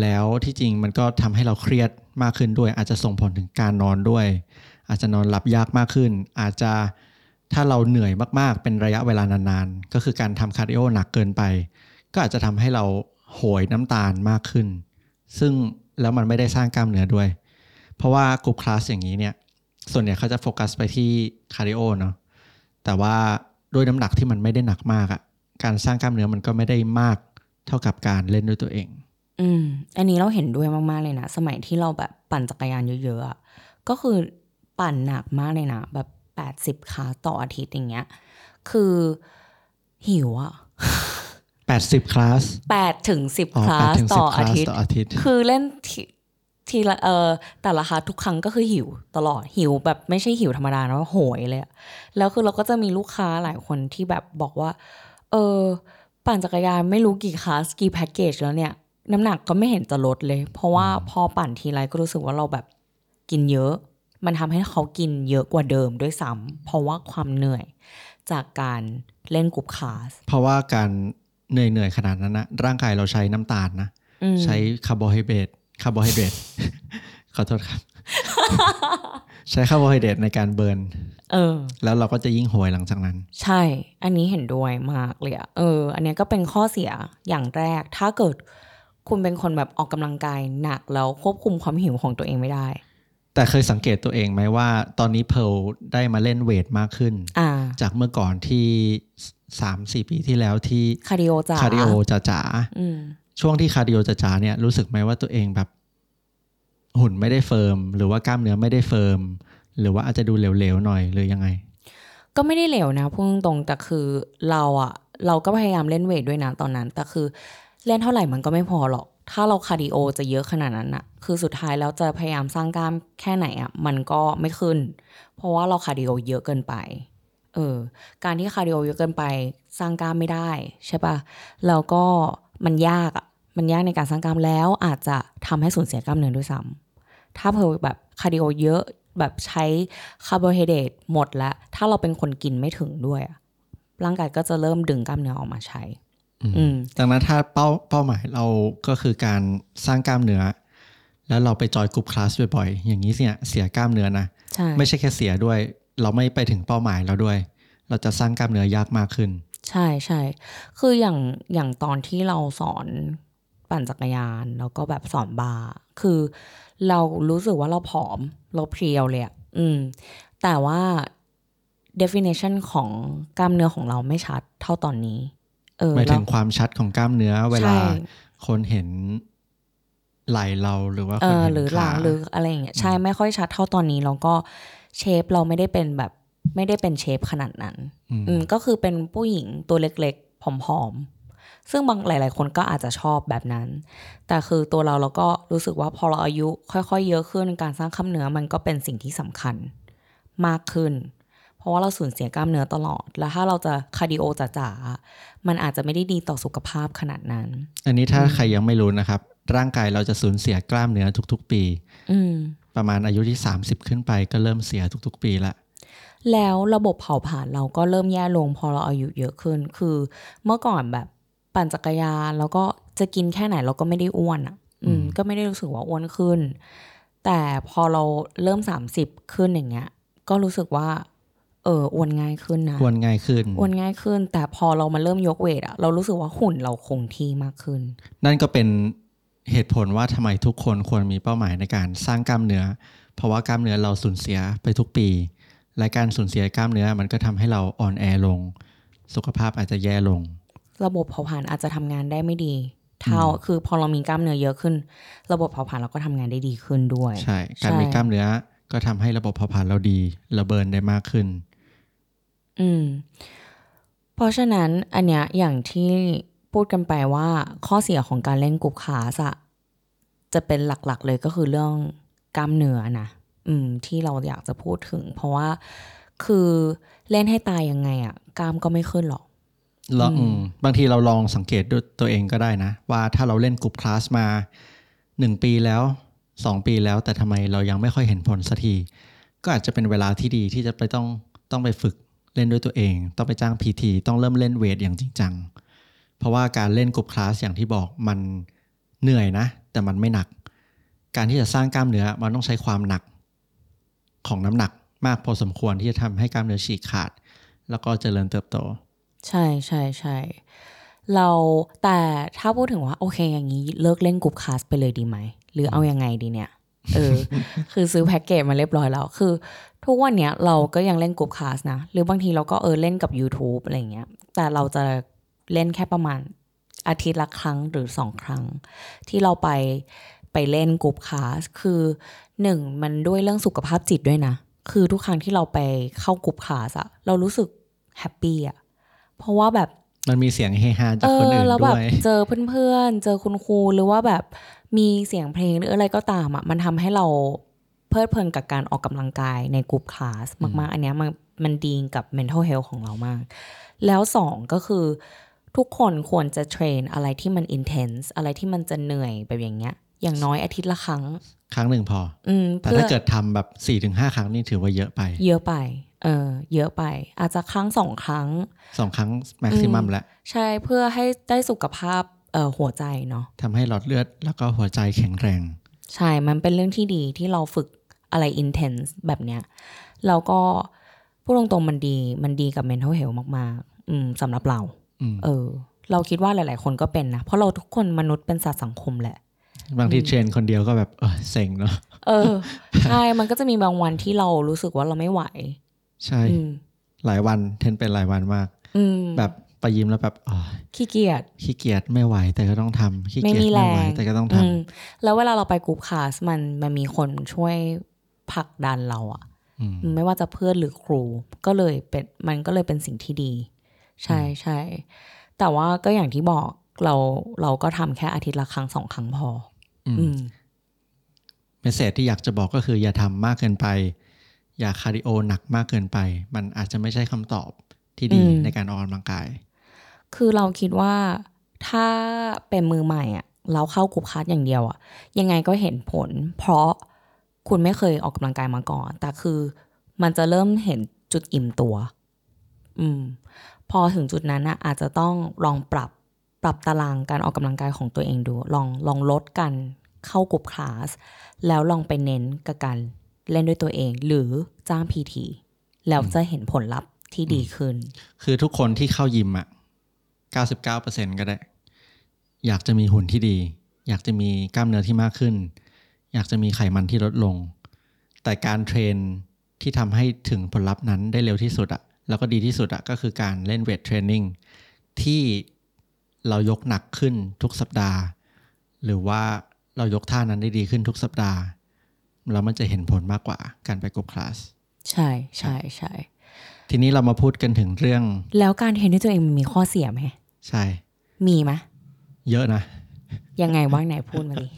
แล้วที่จริงมันก็ทำให้เราเครียดมากขึ้นด้วย อาจจะส่งผลถึงการนอนด้วย อาจจะนอนหลับยากมากขึ้น อาจจะถ้าเราเหนื่อยมากๆ เป็นระยะเวลานานๆ ก็คือการทำคาร์ดิโอหนักเกินไป ก็อาจจะทำให้เราโหยน้ำตาลมากขึ้น ซึ่งแล้วมันไม่ได้สร้างกล้ามเนื้อด้วย เพราะว่า group class อย่างนี้เนี่ยส่วนใหญ่เขาจะโฟกัสไปที่คาร์ดิโอเนาะแต่ว่าด้วยน้ำหนักที่มันไม่ได้หนักมากอะการสร้างกล้ามเนื้อมันก็ไม่ได้มากเท่ากับการเล่นด้วยตัวเอง อืม อันนี้เราเห็นด้วยมาก ๆ เลยนะ สมัยที่เราแบบปั่นจักรยานเยอะ ๆ ก็คือ ปั่นหนักมากเลยนะ แบบแปดสิบคลาสต่ออาทิตย์อย่างเงี้ย คือหิวอะ80คลาสแปดถึงสิบคลาสต่ออาทิตย์ อ๋อแปดถึงสิบคลาสต่ออาทิตย์ คือเล่นทีทีละเออแต่ละคลาสทุกครั้งก็คือหิวตลอดหิวแบบไม่ใช่หิวธรรมดานะว่าโหยเลยอะแล้วคือเราก็จะมีลูกค้าหลายคนที่แบบบอกว่า เออ ปั่นจักรยานไม่รู้กี่คลาสกี่แพ็กเกจแล้วเนี่ย น้ำหนักก็ไม่เห็นจะลดเลย เพราะว่าพอปั่นทีไรก็รู้สึกว่าเราแบบกินเยอะ มันทำให้เขากินเยอะกว่าเดิมด้วยซ้ำเพราะว่าความเหนื่อยจากการเล่นกลุ่มคลาส เพราะว่าการเหนื่อยๆขนาดนั้นนะร่างกายเราใช้น้ำตาลนะอืมใช้คาร์โบไฮเดรตคาร์โบไฮเดรตขอโทษครับ ใช้คาร์โบไฮเดรตในการ burn เออ แล้วเราก็จะยิ่งโหยหลังจากนั้น ใช่ อันนี้เห็นด้วยมากเลยอะเออ อันเนี้ยก็เป็นข้อเสียอย่างแรก ถ้าเกิดคุณเป็นคนแบบออกกำลังกายหนักแล้วควบคุมความหิวของตัวเองไม่ได้ แต่เคยสังเกตตัวเองไหมว่า ตอนนี้เพลได้มาเล่น weight มากขึ้นอ่าจากเมื่อก่อนที่สามสี่ปีที่แล้วที่คาร์ดิโอจ๋าคาร์ดิโอจ๋าจ๋าอืมๆช่วงที่คาร์ดิโอจ๋าจ๋าๆเนี่ยรู้สึกไหมว่าตัวเองแบบ หุ่นไม่ได้ firm หรือว่ากล้ามเนื้อไม่ได้ firm หรือว่าอาจจะดูเหลวๆหน่อยหรือยังไง ก็ไม่ได้เหลวนะพูดตรงๆแต่คือเราอะเราก็พยายามเล่น weight ด้วยนะตอนนั้น แต่คือเล่นเท่าไหร่มันก็ไม่พอหรอก ถ้าเราคาร์ดิโอจะเยอะขนาดนั้นอะคือสุดท้ายแล้วจะพยายามสร้างกล้ามแค่ไหนอะมันก็ไม่ขึ้น เพราะว่าเราคาร์ดิโอเยอะเกินไป เออ การที่คาร์ดิโอเยอะเกินไปสร้างกล้ามไม่ได้ใช่ปะแล้วก็มันยากอะมันยากในการสร้างกล้ามแล้วอาจจะทำให้สูญเสียกล้ามเนื้อด้วยซ้ำถ้าเพอแบบคาร์ดิโอเยอะแบบใช้คาร์โบไฮเดรตหมดแล้ว ถ้าเราเป็นคนกินไม่ถึงด้วยอะร่างกายก็จะเริ่มดึงกล้ามเนื้อออกมาใช้ ดังนั้นถ้าเป้าเป้าหมายเราก็คือการสร้างกล้ามเนื้อ แล้วเราไปจอยกลุ่มคลาสบ่อยๆ อย่างนี้เนี่ยเสียกล้ามเนื้อนะใช่ไม่ใช่แค่เสียด้วย เราไม่ไปถึงเป้าหมายเราด้วย เราจะสร้างกล้ามเนื้อยากมากขึ้น ใช่ใช่คืออย่างอย่างตอนที่เราสอนปั่นจักรยานแล้วก็แบบสอนบาร์คือเรารู้สึกว่าเราผอม เราเพรียวเลยอะอืม แต่ว่า definition ของกล้ามเนื้อของเราไม่ชัดเท่าตอนนี้เออ หมายถึงแล้วความชัดของกล้ามเนื้อเวลาใช่คนเห็นไหล่เราหรือว่าเอคนอเห็นหรือหลัขางหรืออะไรอย่างเงี้ยใช่ไม่ค่อยชัดเท่าตอนนี้แล้วก็เชฟเราไม่ได้เป็นแบบไม่ได้เป็นเชฟขนาดนั้นมอืมก็คือเป็นผู้หญิงตัวเล็กๆผอมๆ ซึ่งบางหลาย ๆ คนก็อาจจะชอบแบบนั้น แต่คือตัวเราเราก็รู้สึกว่าพอเราอายุค่อยๆ เยอะขึ้นการสร้างกล้ามเนื้อมันก็เป็นสิ่งที่สำคัญมากขึ้นเพ ราะว่าเราสูญเสียกล้ามเนื้อตลอด แล้วถ้าเราจะคาร์ดิโอจ๋าๆมันอาจจะไม่ได้ดีต่อสุขภาพขนาดนั้น อันนี้ถ้าใครยังไม่รู้นะครับ ร่างกายเราจะสูญเสียกล้ามเนื้อทุก ๆ ปีอืมประมาณอายุที่ 30 ขึ้นไปก็เริ่มเสียทุก ๆ ปีละแล้วระบบเผาผลาญเราก็เริ่มแย่ลงพอเราอายุเยอะขึ้น คือเมื่อก่อนแบบปั่นจักรยานแล้วก็จะกินแค่ไหนเราก็ไม่ได้อ้วนอะ อืม ก็ไม่ได้รู้สึกว่าอ้วนขึ้น แต่พอเราเริ่มสามสิบขึ้นอย่างเงี้ย ก็รู้สึกว่า เอออ้วนง่ายขึ้นนะควรง่ายขึ้นอ้วนง่ายขึ้น แต่พอเรามาเริ่มยกเวทอะเรารู้สึกว่าหุ่นเราคงที่มากขึ้น นั่นก็เป็นเหตุผลว่าทำไมทุกคนควรมีเป้าหมายในการสร้างกล้ามเนื้อ เพราะว่ากล้ามเนื้อเราสูญเสียไปทุกปี และการสูญเสียกล้ามเนื้อมันก็ทำให้เราอ่อนแอลง สุขภาพอาจจะแย่ลง ระบบเผาผลาญอาจจะทำงานได้ไม่ดีเท่าคือพอเรามีกล้ามเนื้อเยอะขึ้น ระบบเผาผลาญเราก็ทำงานได้ดีขึ้นด้วย ใช่ การใช่มีกล้ามเนื้อก็ทำให้ระบบเผาผลาญเราดีระเบิร์นได้มากขึ้น อืม เพราะฉะนั้นอันเนี้ยอย่างที่พูดกันไปว่าข้อเสียของการเล่นกลุ่มคลาสอะจะเป็นหลักๆเลยก็คือเรื่องกล้ามเนื้อนะอืม ที่เราอยากจะพูดถึง เพราะว่าคือเล่นให้ตายยังไงอะกล้ามก็ไม่ขึ้นหรอกแล้วอืมบางทีเราลองสังเกตด้วยตัวเองก็ได้นะ ว่าถ้าเราเล่นกลุ่มคลาสมาหนึ่งปีแล้วสองปีแล้วแต่ทำไมเรายังไม่ค่อยเห็นผลสักที ก็อาจจะเป็นเวลาที่ดีที่จะไปต้องต้องไปฝึก เล่นด้วยตัวเอง ต้องไปจ้างพีทีต้องเริ่มเล่นเวทอย่างจริงจัง เพราะว่าการเล่นกลุ่มคลาสอย่างที่บอกมันเหนื่อยนะ แต่มันไม่หนัก การที่จะสร้างกล้ามเนื้อมันต้องใช้ความหนักของน้ำหนักมากพอสมควรที่จะทำให้กล้ามเนื้อฉีกขาด แล้วก็เจริญเติบโต ใช่ใช่ใช่เราแต่ถ้าพูดถึงว่าโอเคอย่างนี้เลิกเล่นกลุ่มคลาสไปเลยดีไหม หรือเอายังไงดีเนี่ย เออ คือซื้อแพ็กเกจมาเรียบร้อยแล้ว คือ ทุกวันเนี้ยเราก็ยังเล่นกลุ่มคลาสนะ หรือบางทีเราก็เออเล่นกับ YouTube อะไรเงี้ย แต่เราจะเล่นแค่ประมาณอาทิตย์ละครั้งหรือสองครั้ง ที่เราไปไปเล่นกลุ่มคลาสคือหนึ่งมันด้วยเรื่องสุขภาพจิตด้วยนะ คือทุกครั้งที่เราไปเข้ากลุ่มคลาสอะเรารู้สึกแฮปปี้อะเพราะว่าแบบมันมีเสียงเฮฮาจากเอคนออื่นแล้วด้แบบวยเจอเพื่อนๆเจอคุณครูหรือว่าแบบมีเสียงเพลงหรืออะไรก็ตามอะมันทำให้เรา เพลิดเพลินกับการออกกำลังกายในกลุ่มคลาสมาก ๆ อันเนี้ยมันมันดีกับ mental health ของเรามาก แล้วสองก็คือทุกคนควรจะเทรนอะไรที่มัน intense อะไรที่มันจะเหนื่อยแบบอย่างเงี้ย อย่างน้อยอาทิตย์ละครั้ง ครั้งหนึ่งพอ อืมแต่เพื่อถ้าเกิดทำแบบ4ี่ถึงห้าครั้งนี่ถือว่าเยอะไป เยอะไปเออเยอะไป อาจจะครั้งสองครั้งสองครั้งแม็กซิมัมแล้วใช่เพื่อให้ได้สุขภาพเอ่อหัวใจเนาะทำให้หลอดเลือดแล้วก็หัวใจแข็งแรง ใช่มันเป็นเรื่องที่ดีที่เราฝึก อะไร intense แบบเนี้ยแล้วก็พูดตรงๆมันดีมันดีกับ mental health มากๆ อืมสำหรับเราอืมเออ เราคิดว่าหลาย ๆ คนก็เป็นนะ เพราะเราทุกคนมนุษย์เป็นสัตว์สังคมแหละ บางทีเทรนคนเดียวก็แบบเออเซ็งเนาะเออใช่มันก็จะมีบางวันที่เรารู้สึกว่าเราไม่ไหว ใช่อืมหลายวัน train เป็นหลายวันมากอืมแบบไปยิมแล้วแบบอ๋อขี้เกียจขี้เกียจไม่ไหวแต่ก็ต้องทำ ไม่มีแรง ขี้เกียจมีแรไม่ไหวแต่ก็ต้องทำอืมแล้วเวลาเราไป group class มันมันมีคนช่วย ผลักดันเราอะอืมไม่ว่าจะเพื่อนหรือครู ก็เลยเป็นมันก็เลยเป็นสิ่งที่ดี ใช่ใช่แต่ว่าก็อย่างที่บอกเราเราก็ทำแค่อาทิตย์ละครั้งสองครั้งพออืมอืม message ที่อยากจะบอกก็คืออย่าทำมากเกินไป อย่าคาร์ดิโอหนักมากเกินไป มันอาจจะไม่ใช่คำตอบที่ดีอืมในการออกกำลังกาย คือเราคิดว่าถ้าเป็นมือใหม่อะ เราเข้ากลุ่มคลาสอย่างเดียวอะ ยังไงก็เห็นผล เพราะ คุณไม่เคยออกกำลังกายมาก่อน แต่คือมันจะเริ่มเห็นจุดอิ่มตัว อืม พอถึงจุดนั้นอะอาจจะต้องลองปรับปรับตารางการออกกำลังกายของตัวเองดู ลองลองลดกันเข้ากลุ่มคลาส แล้วลองไปเน้นกับการเล่นด้วยตัวเอง หรือจ้างพีทีแล้วจะเห็นผลลัพธ์ที่ดีขึ้น คือทุกคนที่เข้ายิมอะ99%ก็ได้ อยากจะมีหุ่นที่ดี อยากจะมีกล้ามเนื้อที่มากขึ้น อยากจะมีไขมันที่ลดลง แต่การเทรนที่ทำให้ถึงผลลัพธ์นั้นได้เร็วที่สุดอะแล้วก็ดีที่สุดอะก็คือการเล่นเวทเทรนนิ่งที่เรายกหนักขึ้นทุกสัปดาห์ หรือว่าเรายกท่านั้นได้ดีขึ้นทุกสัปดาห์ แล้วมันจะเห็นผลมากกว่าการไปกลุ่มคลาสใช่ใช่ใช่ทีนี้เรามาพูดกันถึงเรื่อง แล้วการเทรนด้วยตัวเองมันมีข้อเสียไหมใช่ มีไหมเยอะนะ ยังไงว่างไหนพูดมาดิ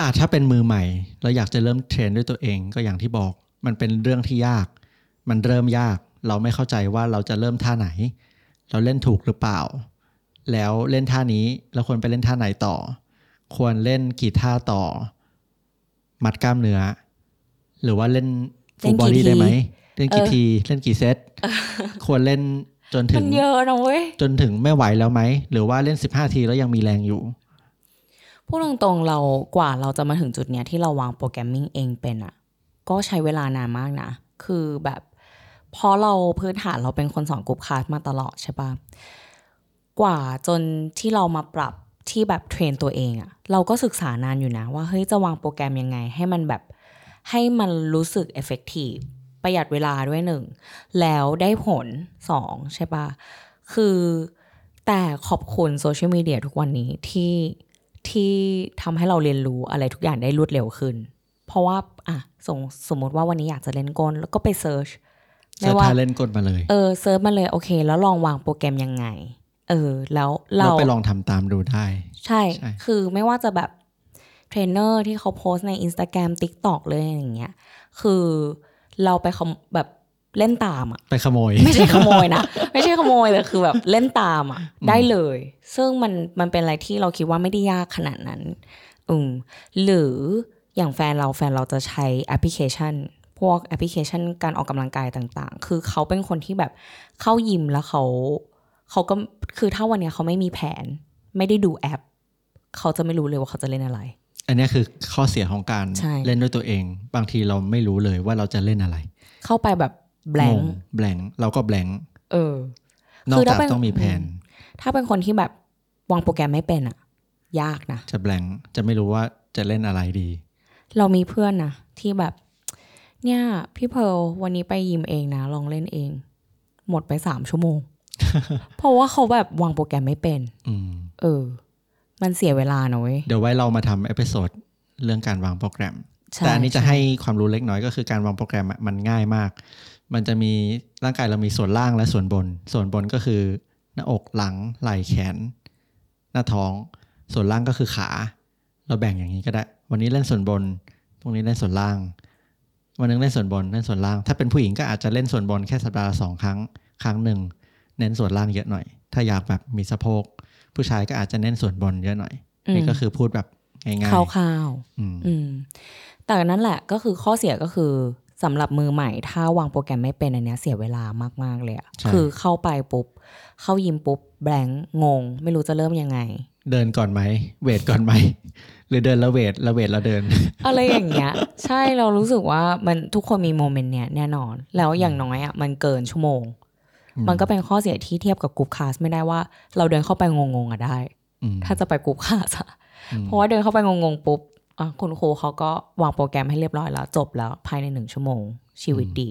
อะถ้าเป็นมือใหม่ เราอยากจะเริ่มเทรนด้วยตัวเอง ก็อย่างที่บอก มันเป็นเรื่องที่ยาก มันเริ่มยาก เราไม่เข้าใจว่าเราจะเริ่มท่าไหน เราเล่นถูกหรือเปล่า แล้วเล่นท่านี้เราควรไปเล่นท่าไหนต่อ ควรเล่นกี่ท่าต่อ มัดกล้ามเนื้อ หรือว่าเล่น full body ได้ไหม เล่นกี่ที เล่นกี่เซต ควรเล่นจนถึง มันเยอะนะเว้ยจนถึงไม่ไหวแล้วไหม หรือว่าเล่น15ทีแล้วยังมีแรงอยู่ พูดตรงๆเรากว่าเราจะมาถึงจุดเนี้ยที่เราวาง programming เองเป็นอะ ก็ใช้เวลานานมากนะ คือแบบเพราะเราพื้นฐานเราเป็นคนสอน group class มาตลอดใช่ปะกว่าจนที่เรามาปรับที่แบบ train ตัวเองอะเราก็ศึกษานานอยู่นะ ว่าเฮ้ยจะวางโปรแกรมยังไง ให้มันแบบให้มันรู้สึก effective ประหยัดเวลาด้วยหนึ่ง แล้วได้ผลสองใช่ปะคือแต่ขอบคุณโซเชียลมีเดียทุกวันนี้ที่ ที่ทำให้เราเรียนรู้อะไรทุกอย่างได้รวดเร็วขึ้น เพราะว่าอะสมสมมติว่าวันนี้อยากจะเล่นก้นแล้วก็ไป search search ท่าเล่นก้นมาเลย เออ search มาเลยโอเค แล้วลองวางโปรแกรมยังไง เออ แล้วเราเราไปลองทำตามดูได้ใช่ใช่ คือไม่ว่าจะแบบเทรนเนอร์ที่เขาโพสต์ใน Instagram TikTok เลยอย่างเงี้ย คือเราไปขโมยแบบ เล่นตามอะไปขโมย ไม่ใช่ขโมยนะ ไม่ใช่ขโมยแต่คือแบบเล่นตามอะ ได้เลย ซึ่งมันมันเป็นอะไรที่เราคิดว่าไม่ได้ยากขนาดนั้น อืมหรืออย่างแฟนเราแฟนเราจะใช้แอปพลิเคชัน พวกแอปพลิเคชันการออกกำลังกายต่าง ๆ คือเขาเป็นคนที่แบบเข้ายิมแล้วเขาเขาก็คือถ้าวันเนี้ยเขาไม่มีแผน ไม่ได้ดูแอป เขาจะไม่รู้เลยว่าเขาจะเล่นอะไร อันเนี้ยคือข้อเสียของการใช่เล่นด้วยตัวเอง บางทีเราไม่รู้เลยว่าเราจะเล่นอะไร เข้าไปแบบ แบงงแบงเราก็แบงเออ นอกคือจาถ้ากเป็นต้องมีแผน ถ้าเป็นคนที่แบบวางโปรแกรมไม่เป็นอะยากนะ จะแบงจะไม่รู้ว่าจะเล่นอะไรดี เรามีเพื่อนนะที่แบบ เนี่ย พี่เพร์ลวันนี้ไปยิมเองนะลองเล่นเอง หมดไปสามชั่วโมง เพราะว่าเขาแบบวางโปรแกรมไม่เป็นอืมเออ มันเสียเวลานะเว้ยเดี๋ยวไว้เรามาทำ episode เรื่องการวางโปรแกรมใช่แต่อันนี้จะช่ให้ความรู้เล็กน้อยก็คือการวางโปรแกรมอะมันง่ายมาก มันจะมีร่างกายเรามีส่วนล่างและส่วนบน ส่วนบนก็คือ หน้าอกหลังไหล่แขน หน้าท้อง ส่วนล่างก็คือขา เราแบ่งอย่างนี้ก็ได้ วันนี้เล่นส่วนบนพรุ่งนี้เล่นส่วนล่าง วันหนึงเล่นส่วนบนเล่นส่วนล่าง ถ้าเป็นผู้หญิงก็อาจจะเล่นส่วนบนแค่สัปดาห์ละสองครั้งครั้งหนึ่งเน้นส่วนล่างเยอะหน่อย ถ้าอยากแบบมีสะโพก ผู้ชายก็อาจจะเน้นส่วนบนเยอะหน่อยอืมนี่ก็คือพูดแบบง่ายคร่าวๆๆอืมอืมแต่นั่นแหละก็คือข้อเสียก็คือ สำหรับมือใหม่ ถ้าวางโปรแกรมไม่เป็นอันเนี้ยเสียเวลามาก ๆ เลยอะใช่คือเข้าไปปุ๊บ เข้ายิมปุ๊บแบงค์งง ไม่รู้จะเริ่มยังไง เดินก่อนไหมเวทก่อนไหมหรือเดินแล้วเวทแล้วเวทแล้วเดิน อะไรอย่างเงี้ย ใช่เรารู้สึกว่ามันทุกคนมีโมเมนต์เนี้ยแน่นอน แล้วอย่างน้อยอะมันเกินชั่วโมงอืมมันก็เป็นข้อเสียที่เทียบกับกรุ๊ปคลาสไม่ได้ว่า เราเดินเข้าไปงงๆอะได้อืมถ้าจะไปกรุ๊ปคลาสอะอืมเพราะว่าเดินเข้าไปงงๆปุ๊บอะ คุณครูเขาก็วางโปรแกรมให้เรียบร้อยแล้ว จบแล้วภายในหนึ่งชั่วโมง ชีวิตดี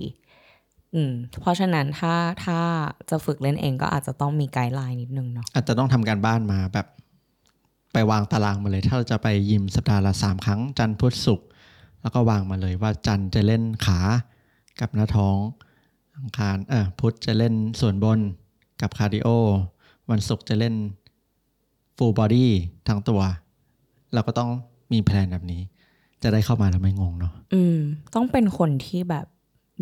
อืม เพราะฉะนั้นถ้าถ้าจะฝึกเล่นเองก็อาจจะต้องมี guideline นิดนึงเนาะอาจจะต้องทำการบ้านมาแบบ ไปวางตารางมาเลย ถ้าเราจะไปยิมสัปดาห์ละสามครั้ง จันทร์พุธศุกร์แล้วก็วางมาเลยว่าจันทร์จะเล่นขากับหน้าท้องอังคารเออพุธจะเล่นส่วนบนกับ cardio วันศุกร์จะเล่น full body ทั้งตัว เราก็ต้อง มี plan แบบนี้ จะได้เข้ามาแล้วไม่งงเนาะอืม ต้องเป็นคนที่แบบ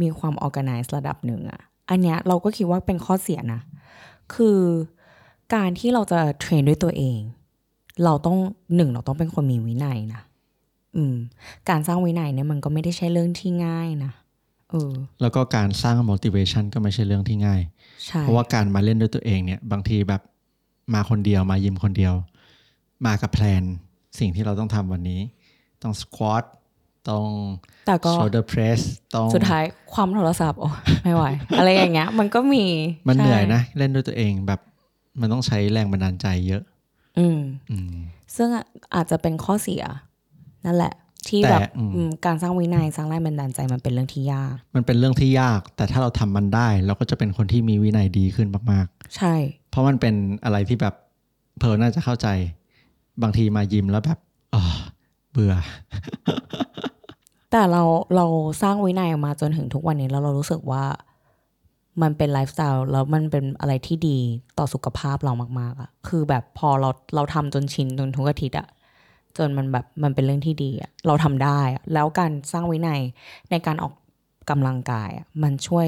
มีความ organize ระดับหนึ่งอะอันเนี้ยเราก็คิดว่าเป็นข้อเสียนะ คือการที่เราจะเทรนด้วยตัวเอง เราต้องหนึ่งเราต้องเป็นคนมีวินัยนะอืม การสร้างวินัยเนี่ยมันก็ไม่ได้ใช่เรื่องที่ง่ายนะเออแล้วก็การสร้าง motivation ก็ไม่ใช่เรื่องที่ง่ายใช่เพราะว่าการมาเล่นด้วยตัวเองเนี่ย บางทีแบบมาคนเดียวมายิมคนเดียว มากับแพลน สิ่งที่เราต้องทำวันนี้ ต้องสควอตต้องแต่ก็ shoulder press ต้องสุดท้ายความโทรศัพท์โอ้ไม่ไหว อะไรอย่างเงี้ย มันก็มีมันใช่เหนื่อยนะ เล่นด้วยตัวเองแบบมันต้องใช้แรงบันดาลใจเยอะ อืมอืมซึ่งอาจจะเป็นข้อเสีย นั่นแหละ ที่แต่แบบอืมอืมการสร้างวินัยสร้างแรงบันดาลใจมันเป็นเรื่องที่ยาก มันเป็นเรื่องที่ยาก แต่ถ้าเราทำมันได้ เราก็จะเป็นคนที่มีวินัยดีขึ้นมากใช่ๆเพราะมันเป็นอะไรที่แบบเพร์ลน่าจะเข้าใจ บางทีมายิมแล้วแบบอ๋อเบื่อ แต่เราเราสร้างวินัยมาจนถึงทุกวันนี้แล้วเรารู้สึกว่ามันเป็นไลฟ์สไตล์แล้วมันเป็นอะไรที่ดีต่อสุขภาพเรามาก ๆอะคือแบบพอเราเราทำจนชินจนทุกอาทิตย์อะจนมันแบบมันเป็นเรื่องที่ดีอะเราทำได้อะแล้วการสร้างวินัยในการออกกำลังกายอะมันช่วย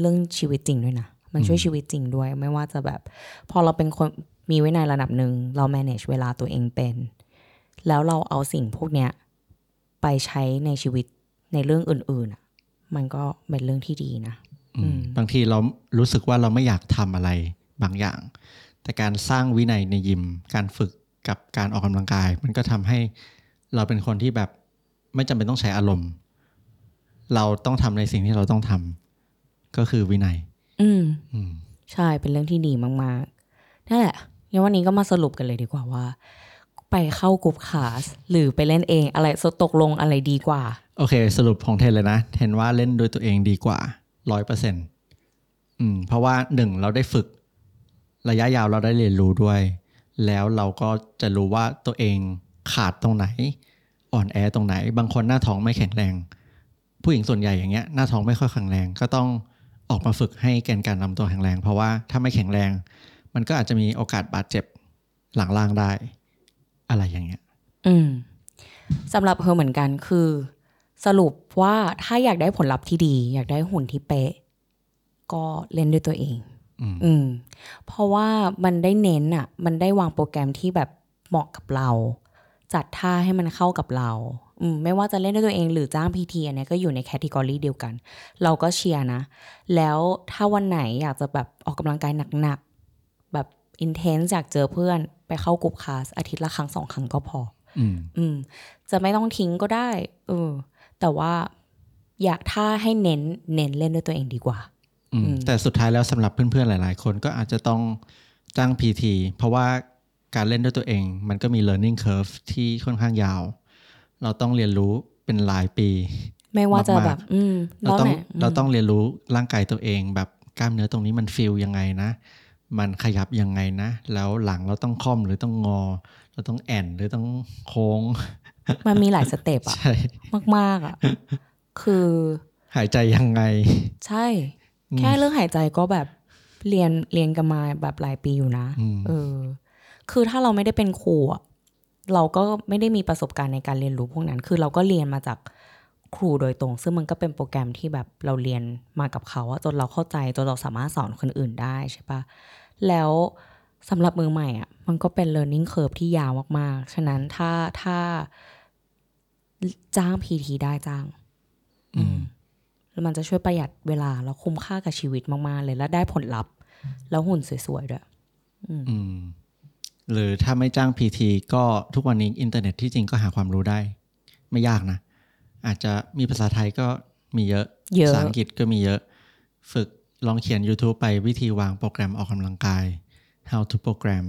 เรื่องชีวิตจริงด้วยนะมันช่วยชีวิตจริงด้วย ไม่ว่าจะแบบ พอเราเป็นคน มีวินัยระดับหนึ่งเรา manage เวลาตัวเองเป็น แล้วเราเอาสิ่งพวกเนี้ยไปใช้ในชีวิตในเรื่องอื่นๆอะมันก็เป็นเรื่องที่ดีนะอืมบางทีเรารู้สึกว่าเราไม่อยากทำอะไรบางอย่าง แต่การสร้างวินัยในยิม การฝึกกับการออกกำลังกาย มันก็ทำให้เราเป็นคนที่แบบไม่จำเป็นต้องใช้อารมณ์ เราต้องทำในสิ่งที่เราต้องทำก็คือวินัย อืม อืม ใช่เป็นเรื่องที่ดีมากๆนั่นแหละ งั้นวันนี้ก็มาสรุปกันเลยดีกว่าว่า ไปเข้ากลุ่มคลาสหรือไปเล่นเองอะไรตกลงอะไรดีกว่า โอเค สรุปของเทนเลยนะ เทนว่าเล่นโดยตัวเองดีกว่าร้อยเปอร์เซ็นต์อืมเพราะว่าหนึ่งเราได้ฝึก ระยะยาวเราได้เรียนรู้ด้วย แล้วเราก็จะรู้ว่าตัวเองขาดตรงไหน อ่อนแอตรงไหน บางคนหน้าท้องไม่แข็งแรง ผู้หญิงส่วนใหญ่อย่างเงี้ยหน้าท้องไม่ค่อยแข็งแรง ก็ต้องออกมาฝึกให้แกนการลำตัวแข็งแรง เพราะว่าถ้าไม่แข็งแรง มันก็อาจจะมีโอกาสบาดเจ็บหลังล่างได้ อะไรอย่างเงี้ย อืมสำหรับเธอเหมือนกันคือ สรุปว่าถ้าอยากได้ผลลัพธ์ที่ดี อยากได้หุ่นที่เป๊ะ ก็เล่นด้วยตัวเอง อืมอืมเพราะว่ามันได้เน้นอะ มันได้วางโปรแกรมที่แบบเหมาะกับเรา จัดท่าให้มันเข้ากับเรา อืม ไม่ว่าจะเล่นด้วยตัวเองหรือจ้าง PT อันเนี้ยก็อยู่ใน category เดียวกัน เราก็เชียร์นะ แล้วถ้าวันไหนอยากจะแบบออกกำลังกายหนักๆแบบ intense อยากเจอเพื่อนไปเข้า group class อาทิตย์ละครั้งสองครั้งก็พออืมอืมจะไม่ต้องทิ้งก็ได้เออแต่ว่าอยากถ้าให้เน้นเน้นเล่นด้วยตัวเองดีกว่าอืมแต่สุดท้ายแล้วสำหรับเพื่อนๆหลาย ๆ คนก็อาจจะต้องจ้าง PT เพราะว่าการเล่นด้วยตัวเอง มันก็มี learning curve ที่ค่อนข้างยาว เราต้องเรียนรู้เป็นหลายปี ไม่ว่าจะมากๆแบบอืมเราแล้วต้องไหนเราต้องเรียนรู้ร่างกายตัวเอง แบบกล้ามเนื้อตรงนี้มันฟีลยังไงนะ มันขยับยังไงนะ แล้วหลังเราต้องค่อมหรือต้องงอ เราต้องแอนหรือต้องโค้ง มันมีหลายสเต็ปอะใช่มากๆอะคือ หายใจยังไง ใช่ แค่เรื่องหายใจก็แบบเรียนเรียนกันมาแบบหลายปีอยู่นะอืมเออ คือถ้าเราไม่ได้เป็นครูอะเราก็ไม่ได้มีประสบการณ์ในการเรียนรู้พวกนั้น คือเราก็เรียนมาจากครูโดยตรง ซึ่งมันก็เป็นโปรแกรมที่แบบเราเรียนมากับเขาอะจนเราเข้าใจจนเราสามารถสอนคนอื่นได้ใช่ปะ แล้วสำหรับมือใหม่อะมันก็เป็น learning curve ที่ยาวมากๆ ฉะนั้นถ้าถ้าจ้าง PT ได้จ้าง อืมแล้วมันจะช่วยประหยัดเวลา แล้วคุ้มค่ากับชีวิตมาก ๆ เลยแล้วได้ผลลัพธ์ แล้วหุ่นสวย ๆ ด้วย อืมหรือถ้าไม่จ้าง PT ก็ทุกวันนี้อินเทอร์เน็ตที่จริงก็หาความรู้ได้ ไม่ยากนะ อาจจะมีภาษาไทยก็มีเยอะเยอะภาษาอังกฤษก็มีเยอะ ฝึก ลองเขียน YouTube ไปวิธีวางโปรแกรมออกกำลังกาย how to program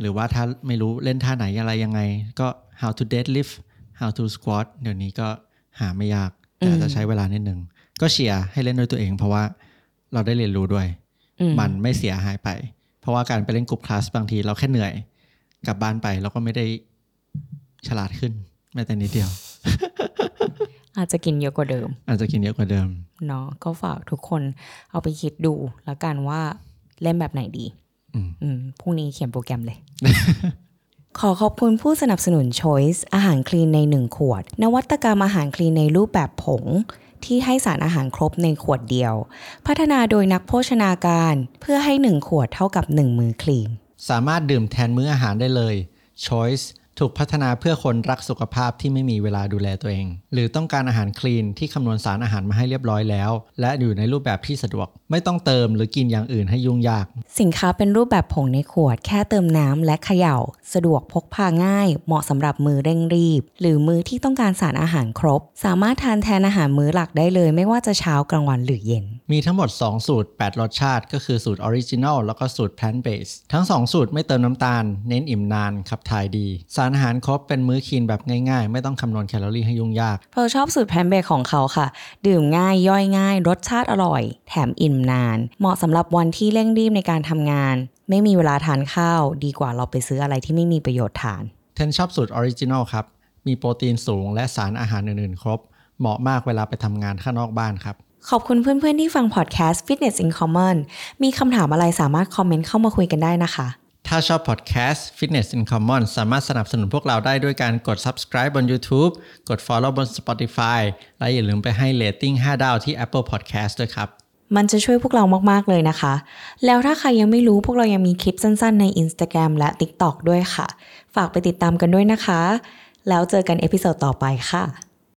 หรือว่าถ้าไม่รู้เล่นท่าไหนอะไรยังไง ก็ how to deadlift how to squat เดี๋ยวนี้ก็หาไม่ยาก แต่อาจจะใช้เวลานิดนึง ก็เชียร์ให้เล่นด้วยตัวเอง เพราะว่าเราได้เรียนรู้ด้วยอืมมันไม่เสียหายไป เพราะว่าการไปเล่นกลุ่มคลาสบางทีเราแค่เหนื่อย กลับบ้านไปเราก็ไม่ได้ฉลาดขึ้นแม้แต่นิดเดียว อาจจะกินเยอะกว่าเดิม อาจจะกินเยอะกว่าเดิม เนาะก็ฝากทุกคนเอาไปคิดดูแล้วกันว่าเล่นแบบไหนดีอืมอืมพรุ่งนี้เขียนโปรแกรมเลย ขอขอบคุณผู้สนับสนุน Choice อาหารคลีนใน1ขวด นวัตกรรมอาหารคลีนในรูปแบบผง ที่ให้สารอาหารครบในขวดเดียว พัฒนาโดยนักโภชนาการเพื่อให้ 1 ขวดเท่ากับ 1 มือคลีน สามารถดื่มแทนมื้ออาหารได้เลย Choice ถูกพัฒนาเพื่อคนรักสุขภาพที่ไม่มีเวลาดูแลตัวเอง หรือต้องการอาหารคลีนที่คำนวณสารอาหารมาให้เรียบร้อยแล้ว และอยู่ในรูปแบบที่สะดวก ไม่ต้องเติมหรือกินอย่างอื่นให้ยุ่งยาก สินค้าเป็นรูปแบบผงในขวด แค่เติมน้ำและเขย่า สะดวกพกพาง่าย เหมาะสำหรับมือเร่งรีบ หรือมือที่ต้องการสารอาหารครบ สามารถทานแทนอาหารมื้อหลักได้เลย ไม่ว่าจะเช้ากลางวันหรือเย็น มีทั้งหมด 2 สูตร 8 รสชาติ ก็คือสูตร original แล้วก็สูตร plant based ทั้ง 2 สูตรไม่เติมน้ำตาล เน้นอิ่มนาน ขับถ่ายดี สารอาหารครบเป็นมื้อ clean แบบง่ายๆ ไม่ต้องคำนวณแคลอรี่ให้ยุ่งยาก เราชอบสูตร plant based ของเขาค่ะ ดื่มง่ายย่อยง่าย รสชาติอร่อย แถมอิ่มนาน เหมาะสำหรับวันที่เร่งรีบในการทำงาน ไม่มีเวลาทานข้าว ดีกว่าเราไปซื้ออะไรที่ไม่มีประโยชน์ทางเทนชอบสูตร original ครับมีโปรตีนสูงและสารอาหารอื่นๆ ครบ เหมาะมากเวลาไปทำงานข้างนอกบ้านครับ ขอบคุณเพื่อนๆที่ฟังพอดแคสต์ Fitness in Common มีคำถามอะไรสามารถคอมเมนต์เข้ามาคุยกันได้นะคะ ถ้าชอบพอดแคสต์ Fitness in Common สามารถสนับสนุนพวกเราได้ด้วยการกด subscribe บน YouTube กด follow บน Spotify และอย่าลืมไปให้ rating 5ดาวที่ Apple Podcast ด้วยครับ มันจะช่วยพวกเรามากๆเลยนะคะ แล้วถ้าใครยังไม่รู้พวกเรายังมีคลิปสั้นๆ ใน Instagram และ TikTok ด้วยค่ะ ฝากไปติดตามกันด้วยนะคะ แล้วเจอกัน episode ต่อไปค่ะ